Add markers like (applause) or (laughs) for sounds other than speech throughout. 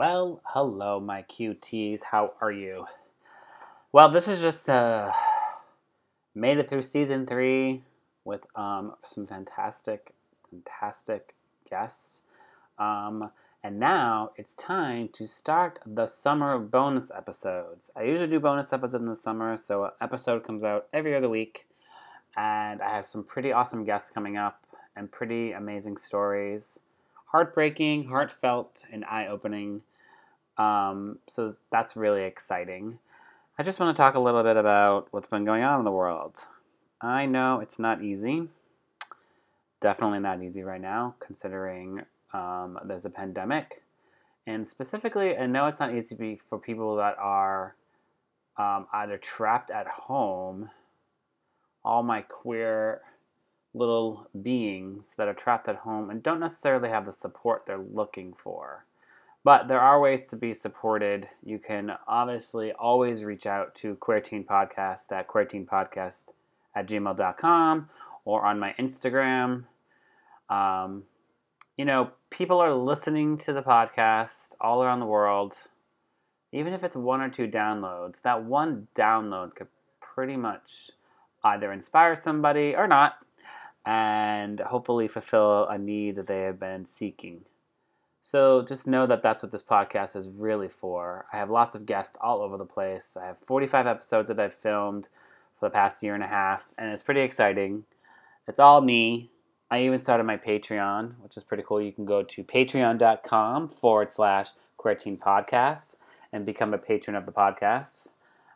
Well, hello, my QTs. How are you? Well, this is just uh, made it through season three with um, some fantastic, fantastic guests. Um, and now it's time to start the summer bonus episodes. I usually do bonus episodes in the summer, so an episode comes out every other week. And I have some pretty awesome guests coming up and pretty amazing stories. Heartbreaking, heartfelt, and eye opening. Um, so that's really exciting. I just want to talk a little bit about what's been going on in the world. I know it's not easy. Definitely not easy right now, considering um, there's a pandemic. And specifically, I know it's not easy for people that are um, either trapped at home, all my queer little beings that are trapped at home and don't necessarily have the support they're looking for. But there are ways to be supported. You can obviously always reach out to Queer Teen Podcast at queerteenpodcast at gmail.com or on my Instagram. Um, you know, people are listening to the podcast all around the world. Even if it's one or two downloads, that one download could pretty much either inspire somebody or not, and hopefully fulfill a need that they have been seeking. So just know that that's what this podcast is really for. I have lots of guests all over the place. I have 45 episodes that I've filmed for the past year and a half, and it's pretty exciting. It's all me. I even started my Patreon, which is pretty cool. You can go to patreon.com forward slash teen podcast and become a patron of the podcast,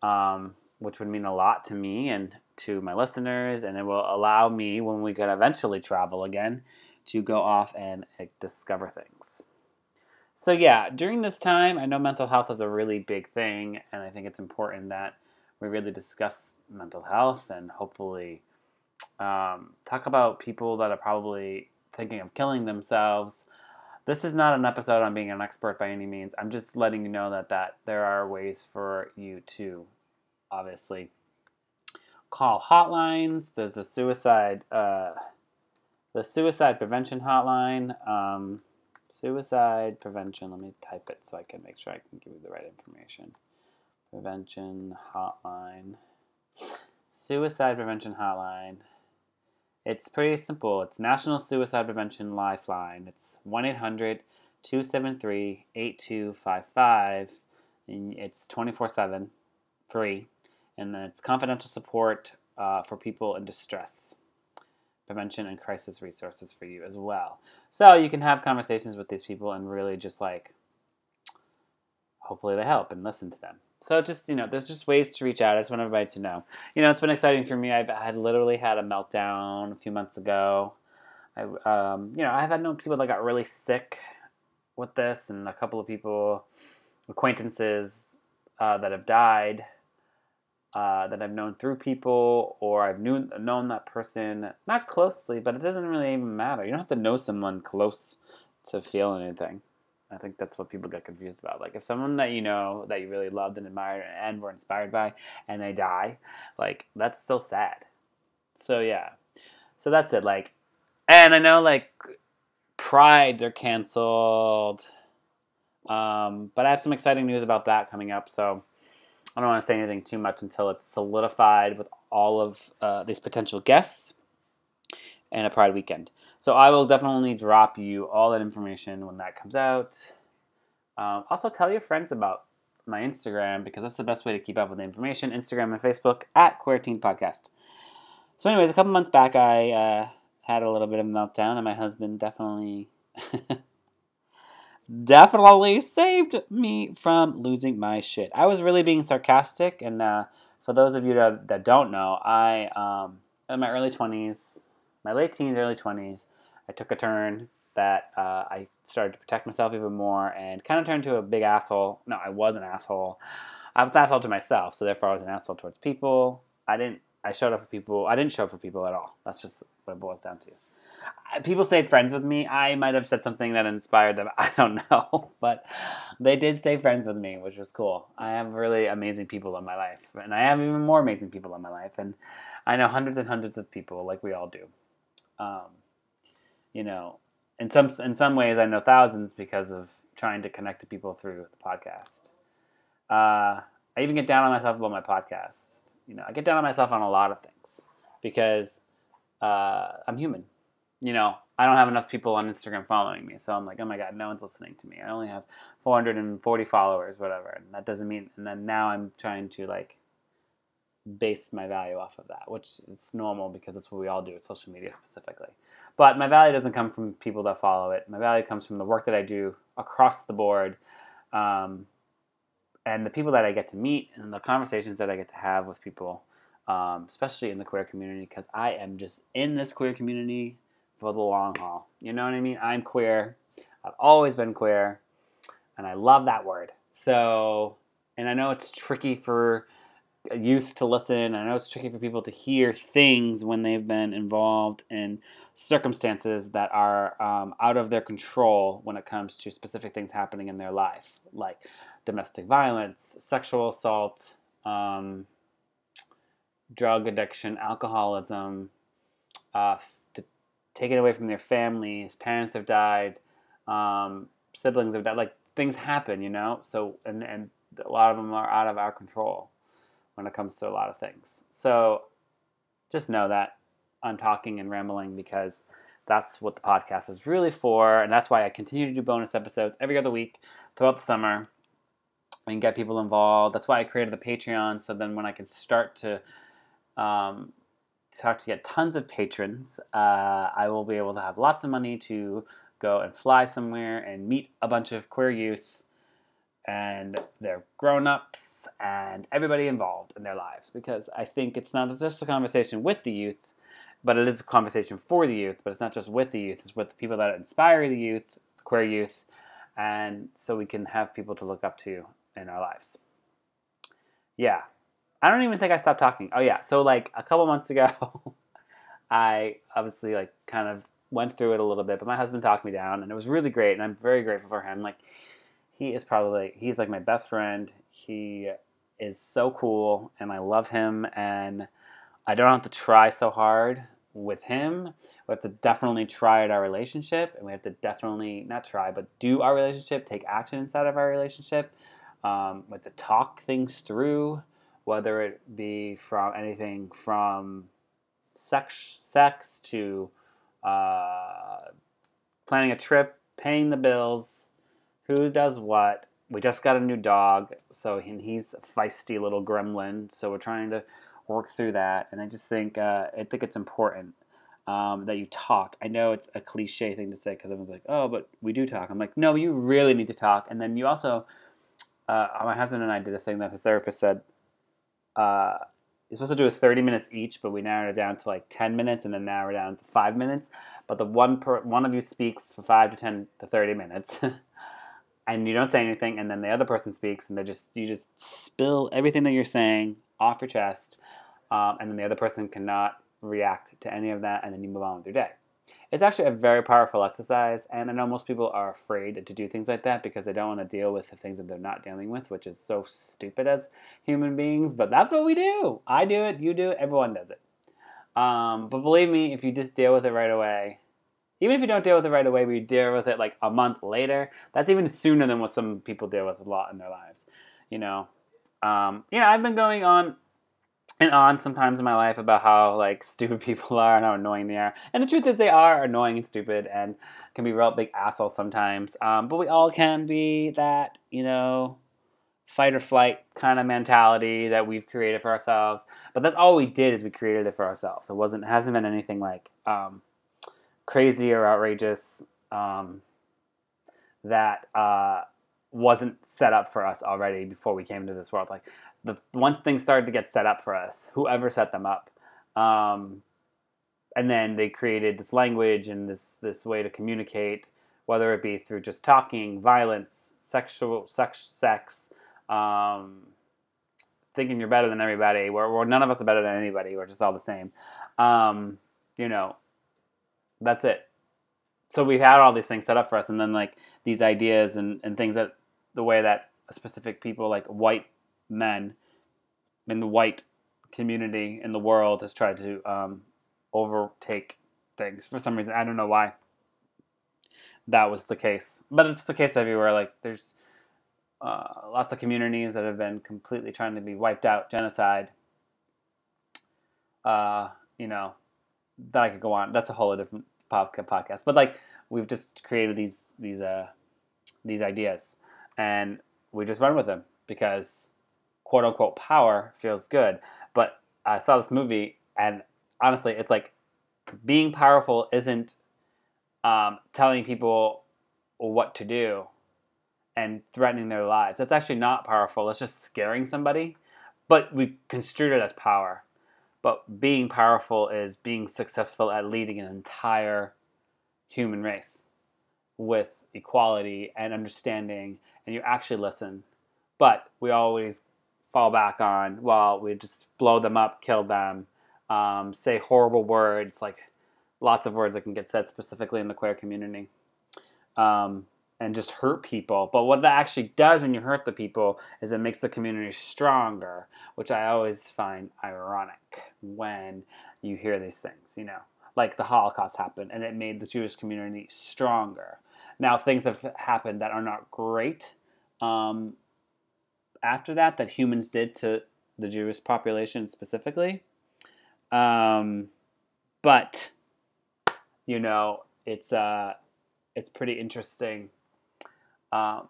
um, which would mean a lot to me and to my listeners, and it will allow me, when we can eventually travel again, to go off and discover things. So, yeah, during this time, I know mental health is a really big thing, and I think it's important that we really discuss mental health and hopefully um, talk about people that are probably thinking of killing themselves. This is not an episode on being an expert by any means. I'm just letting you know that, that there are ways for you to obviously call hotlines. There's the suicide. Uh, the suicide prevention hotline. Um, suicide prevention. Let me type it so I can make sure I can give you the right information. Prevention hotline. Suicide prevention hotline. It's pretty simple. It's National Suicide Prevention Lifeline. It's 1 800 273 8255. It's 24 7, free. And it's confidential support uh, for people in distress prevention and crisis resources for you as well. So you can have conversations with these people and really just like, hopefully they help and listen to them. So just you know, there's just ways to reach out. I just want everybody to know. You know, it's been exciting for me. I've had literally had a meltdown a few months ago. I, um, you know, I've had known people that got really sick with this, and a couple of people, acquaintances uh, that have died uh, that I've known through people, or I've knew, known that person not closely, but it doesn't really even matter. You don't have to know someone close to feel anything. I think that's what people get confused about. Like if someone that you know that you really loved and admired and were inspired by, and they die, like that's still sad. So yeah, so that's it. Like, and I know like prides are canceled, um, but I have some exciting news about that coming up. So I don't want to say anything too much until it's solidified with all of uh, these potential guests and a Pride weekend. So I will definitely drop you all that information when that comes out. Um, also, tell your friends about my Instagram because that's the best way to keep up with the information. Instagram and Facebook at Queer Teen Podcast. So, anyways, a couple months back, I uh, had a little bit of a meltdown, and my husband definitely (laughs) definitely saved me from losing my shit. I was really being sarcastic, and uh, for those of you that, don't know, I um, in my early twenties, my late teens, early 20s, I took a turn that uh, I started to protect myself even more and kind of turned to a big asshole. No, I was an asshole. I was an asshole to myself, so therefore I was an asshole towards people. I didn't. I showed up for people. I didn't show up for people at all. That's just what it boils down to. People stayed friends with me. I might have said something that inspired them. (laughs) I don't know, but they did stay friends with me, which was cool. I have really amazing people in my life, and I have even more amazing people in my life, and I know hundreds and hundreds of people, like we all do. Um, you know, in some in some ways, I know thousands because of trying to connect to people through the podcast. Uh, I even get down on myself about my podcast. You know, I get down on myself on a lot of things because uh, I'm human. You know, I don't have enough people on Instagram following me, so I'm like, oh my god, no one's listening to me. I only have 440 followers, whatever, and that doesn't mean. And then now I'm trying to like base my value off of that, which is normal because that's what we all do with social media specifically. But my value doesn't come from people that follow it. My value comes from the work that I do across the board, um, and the people that I get to meet and the conversations that I get to have with people, um, especially in the queer community, because I am just in this queer community for the long haul. You know what I mean? I'm queer. I've always been queer, and I love that word. So, and I know it's tricky for youth to listen. I know it's tricky for people to hear things when they've been involved in circumstances that are um, out of their control when it comes to specific things happening in their life, like domestic violence, sexual assault, um, drug addiction, alcoholism, uh, taken away from their families, parents have died, um, siblings have died. Like things happen, you know. So and and a lot of them are out of our control when it comes to a lot of things. So just know that I'm talking and rambling because that's what the podcast is really for, and that's why I continue to do bonus episodes every other week throughout the summer and get people involved. That's why I created the Patreon, so then when I can start to um, start to get tons of patrons, uh, I will be able to have lots of money to go and fly somewhere and meet a bunch of queer youth and their grown-ups and everybody involved in their lives because I think it's not just a conversation with the youth, but it is a conversation for the youth, but it's not just with the youth, it's with the people that inspire the youth, the queer youth, and so we can have people to look up to in our lives. Yeah, I don't even think I stopped talking. Oh yeah, so like a couple months ago, (laughs) I obviously like kind of went through it a little bit, but my husband talked me down, and it was really great, and I'm very grateful for him. Like he is probably he's like my best friend. He is so cool, and I love him, and I don't have to try so hard with him. We have to definitely try at our relationship, and we have to definitely not try, but do our relationship, take action inside of our relationship. Um, we have to talk things through whether it be from anything from sex, sex to uh, planning a trip, paying the bills, who does what. We just got a new dog, so he's a feisty little gremlin. So we're trying to work through that, and I just think uh, I think it's important um, that you talk. I know it's a cliche thing to say because everyone's like, "Oh, but we do talk." I'm like, "No, you really need to talk." And then you also, uh, my husband and I did a thing that his therapist said uh, you're supposed to do a 30 minutes each, but we narrowed it down to like 10 minutes and then narrowed it down to five minutes. But the one per one of you speaks for five to 10 to 30 minutes, (laughs) and you don't say anything, and then the other person speaks, and they just you just spill everything that you're saying off your chest, um, and then the other person cannot react to any of that, and then you move on with your day. It's actually a very powerful exercise, and I know most people are afraid to do things like that because they don't want to deal with the things that they're not dealing with, which is so stupid as human beings. But that's what we do. I do it, you do it, everyone does it. Um, but believe me, if you just deal with it right away, even if you don't deal with it right away, but you deal with it like a month later, that's even sooner than what some people deal with a lot in their lives. You know, um, yeah, I've been going on and on sometimes in my life about how like (laughs) stupid people are and how annoying they are. And the truth is, they are annoying and stupid and can be real big assholes sometimes. Um, but we all can be that, you know, fight or flight kind of mentality that we've created for ourselves. But that's all we did is we created it for ourselves. It wasn't it hasn't been anything like um, crazy or outrageous um, that uh, wasn't set up for us already before we came into this world. Like the once things started to get set up for us, whoever set them up, um, and then they created this language and this this way to communicate, whether it be through just talking, violence, sexual sex, sex, um, thinking you're better than everybody. We're, we're, none of us are better than anybody. We're just all the same. Um, you know, that's it. So we've had all these things set up for us, and then like these ideas and, and things that the way that specific people like white men in the white community in the world has tried to um, overtake things for some reason. I don't know why that was the case, but it's the case everywhere. Like there's uh, lots of communities that have been completely trying to be wiped out, genocide. Uh, you know, that I could go on. That's a whole different podcast. But like we've just created these these uh these ideas, and we just run with them because quote unquote power feels good. But I saw this movie, and honestly, it's like being powerful isn't um, telling people what to do and threatening their lives. That's actually not powerful. It's just scaring somebody. But we construed it as power. But being powerful is being successful at leading an entire human race with equality and understanding, and you actually listen. But we always fall back on, well, we just blow them up, kill them, um, say horrible words, like lots of words that can get said specifically in the queer community, um, and just hurt people. But what that actually does when you hurt the people is it makes the community stronger, which I always find ironic when you hear these things, you know. Like the Holocaust happened and it made the Jewish community stronger. Now, things have happened that are not great um, after that, that humans did to the Jewish population specifically. Um, but you know, it's uh, it's pretty interesting. Um,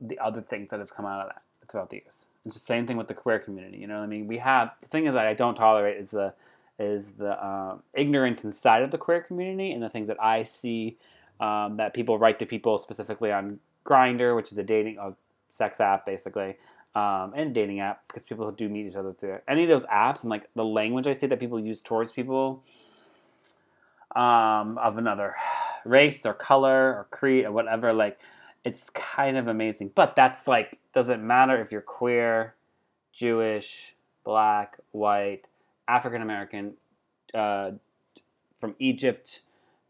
the other things that have come out of that throughout the years. It's the same thing with the queer community. You know, I mean, we have the thing is that I don't tolerate is the is the um, ignorance inside of the queer community and the things that I see um, that people write to people specifically on Grindr, which is a dating a sex app basically, um, and dating app because people do meet each other through any of those apps and like the language I see that people use towards people um, of another (sighs) race or color or creed or whatever. Like it's kind of amazing, but that's like doesn't matter if you're queer, Jewish, black, white, African American, uh, from Egypt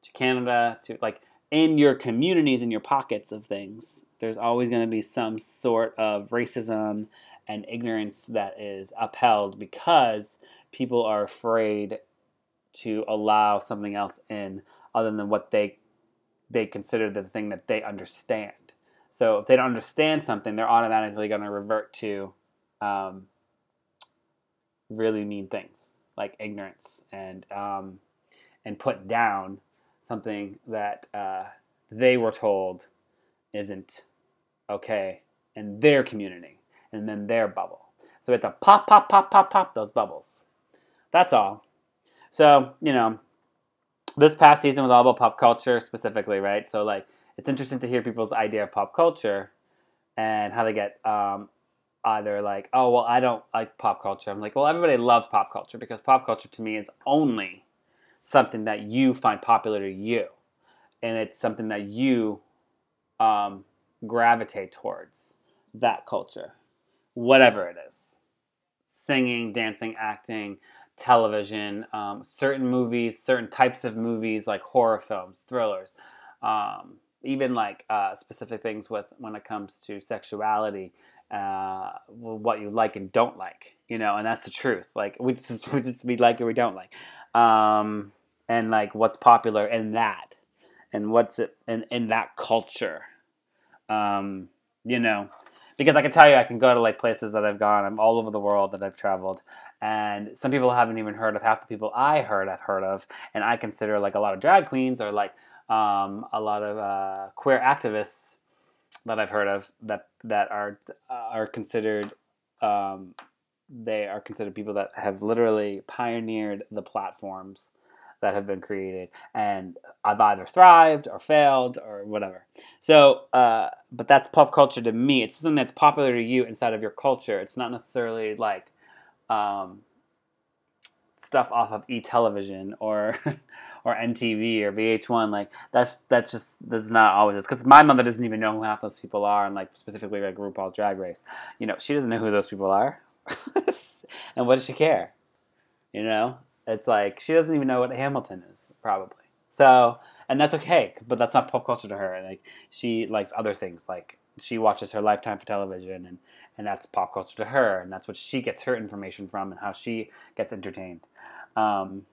to Canada to like in your communities in your pockets of things there's always going to be some sort of racism and ignorance that is upheld because people are afraid to allow something else in other than what they they consider the thing that they understand. So if they don't understand something, they're automatically going to revert to um, really mean things like ignorance and um, and put down something that uh, they were told isn't okay in their community and then their bubble. So we have to pop, pop, pop, pop, pop those bubbles. That's all. So, you know, this past season was all about pop culture specifically, right? So, like, it's interesting to hear people's idea of pop culture and how they get um, either like, oh, well, I don't like pop culture. I'm like, well, everybody loves pop culture because pop culture to me is only something that you find popular to you. And it's something that you um, gravitate towards that culture, whatever it is. Singing, dancing, acting, television, um, certain movies, certain types of movies like horror films, thrillers, um, even like uh, specific things with when it comes to sexuality, uh, what you like and don't like, you know, and that's the truth. Like we just (laughs) we, just, we like or we don't like, um, and like what's popular in that, and what's it in in that culture um, you know, because I can tell you, I can go to like places that I've gone. I'm all over the world that I've traveled, and some people haven't even heard of half the people I heard I've heard of, and I consider like a lot of drag queens or like um, a lot of uh, queer activists that I've heard of that that are are considered um, they are considered people that have literally pioneered the platforms that have been created, and I've either thrived or failed or whatever. So, uh, but that's pop culture to me. It's something that's popular to you inside of your culture. It's not necessarily like um, stuff off of E Television or (laughs) or MTV or VH1. Like that's that's just that's not always because my mother doesn't even know who half those people are, and like specifically like RuPaul's Drag Race. You know, she doesn't know who those people are, (laughs) and what does she care? You know, it's like she doesn't even know what Hamilton is probably. So and that's okay, but that's not pop culture to her. Like she likes other things, like she watches her Lifetime for television, and and that's pop culture to her, and that's what she gets her information from, and how she gets entertained. Um,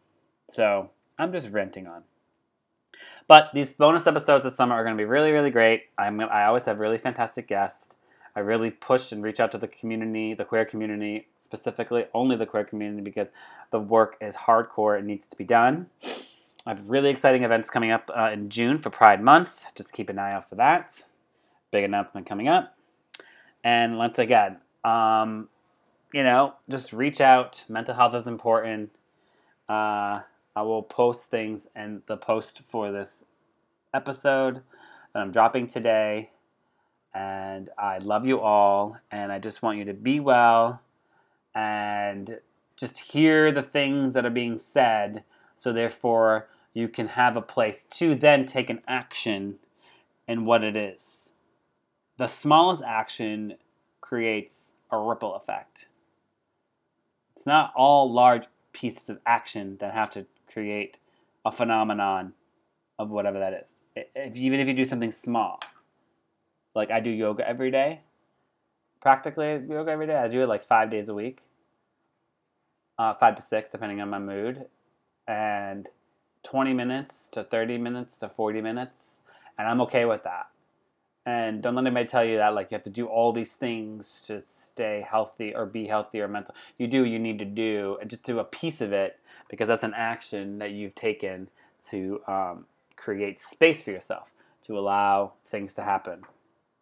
so I'm just renting on. But these bonus episodes this summer are going to be really, really great. I'm I always have really fantastic guests. I really push and reach out to the community, the queer community, specifically only the queer community, because the work is hardcore. It needs to be done. I have really exciting events coming up uh, in June for Pride Month. Just keep an eye out for that. Big announcement coming up. And once again, um, you know, just reach out. Mental health is important. Uh, I will post things and the post for this episode that I'm dropping today and I love you all, and I just want you to be well and just hear the things that are being said, so therefore you can have a place to then take an action in what it is. The smallest action creates a ripple effect. It's not all large pieces of action that have to create a phenomenon of whatever that is. If, even if you do something small, like I do yoga every day. Practically yoga every day. I do it like five days a week. Uh, five to six, depending on my mood. And 20 minutes to 30 minutes to 40 minutes. And I'm okay with that. And don't let anybody tell you that like you have to do all these things to stay healthy or be healthy or mental. You do what you need to do and just do a piece of it because that's an action that you've taken to um, create space for yourself to allow things to happen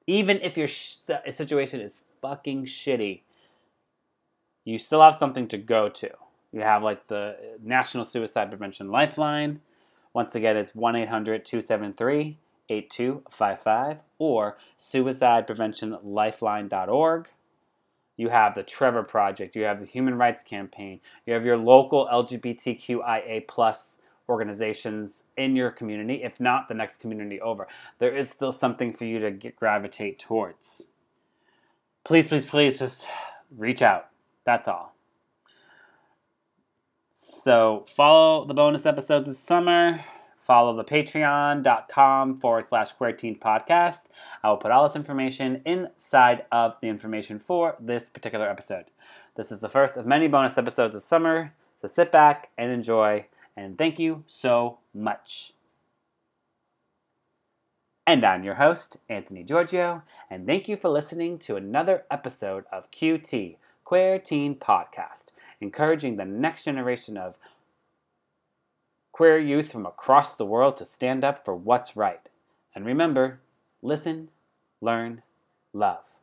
even if your situation is fucking shitty, you still have something to go to. You have like the uh, National Suicide Prevention Lifeline. Once again, it's 1 800 273 8255 or suicidepreventionlifeline.org. You have the Trevor Project. You have the Human Rights Campaign. You have your local LGBTQIA plus organizations in your community, if not the next community over. There is still something for you to get, gravitate towards. Please, please, please just reach out. That's all. So follow the bonus episodes this summer. Follow the patreon.com forward slash teen podcast. I will put all this information inside of the information for this particular episode. This is the first of many bonus episodes this summer, so sit back and enjoy. And thank you so much. And I'm your host, Anthony Giorgio, and thank you for listening to another episode of QT, Queer Teen Podcast, encouraging the next generation of queer youth from across the world to stand up for what's right. And remember, listen, learn, love.